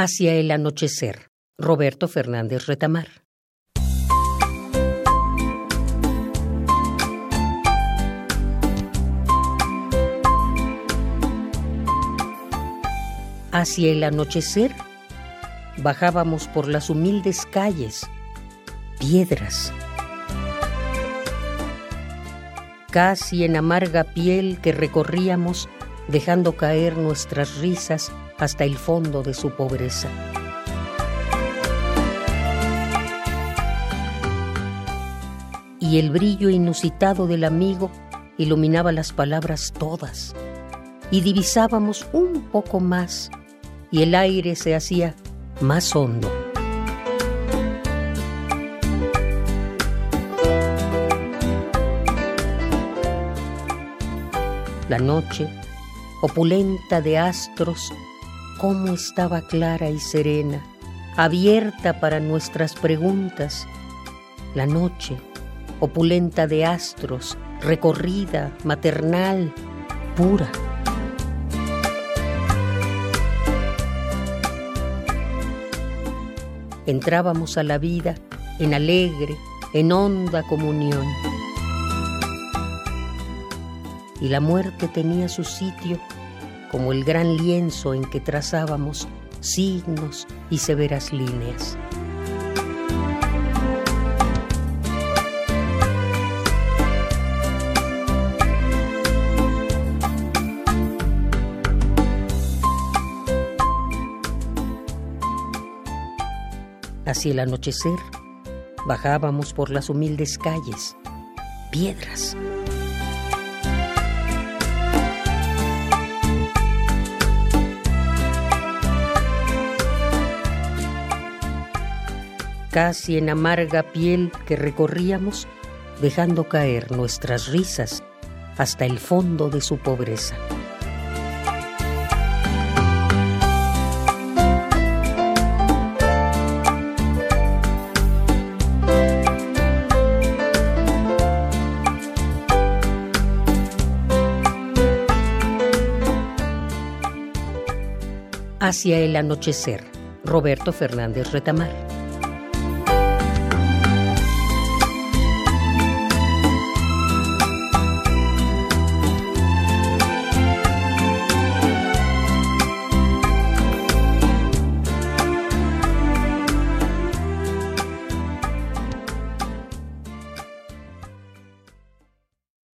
Hacia el anochecer. Roberto Fernández Retamar. Hacia el anochecer bajábamos por las humildes calles, piedras, casi en amarga piel que recorríamos dejando caer nuestras risas hasta el fondo de su pobreza. Y el brillo inusitado del amigo iluminaba las palabras todas, y divisábamos un poco más, y el aire se hacía más hondo. La noche, opulenta de astros, cómo estaba clara y serena, abierta para nuestras preguntas. La noche, opulenta de astros, recorrida, maternal, pura. Entrábamos a la vida en alegre, en honda comunión. Y la muerte tenía su sitio como el gran lienzo en que trazábamos signos y severas líneas. Hacia el anochecer bajábamos por las humildes calles, piedras, casi en amarga piel que recorríamos, dejando caer nuestras risas hasta el fondo de su pobreza. Hacia el anochecer, Roberto Fernández Retamar.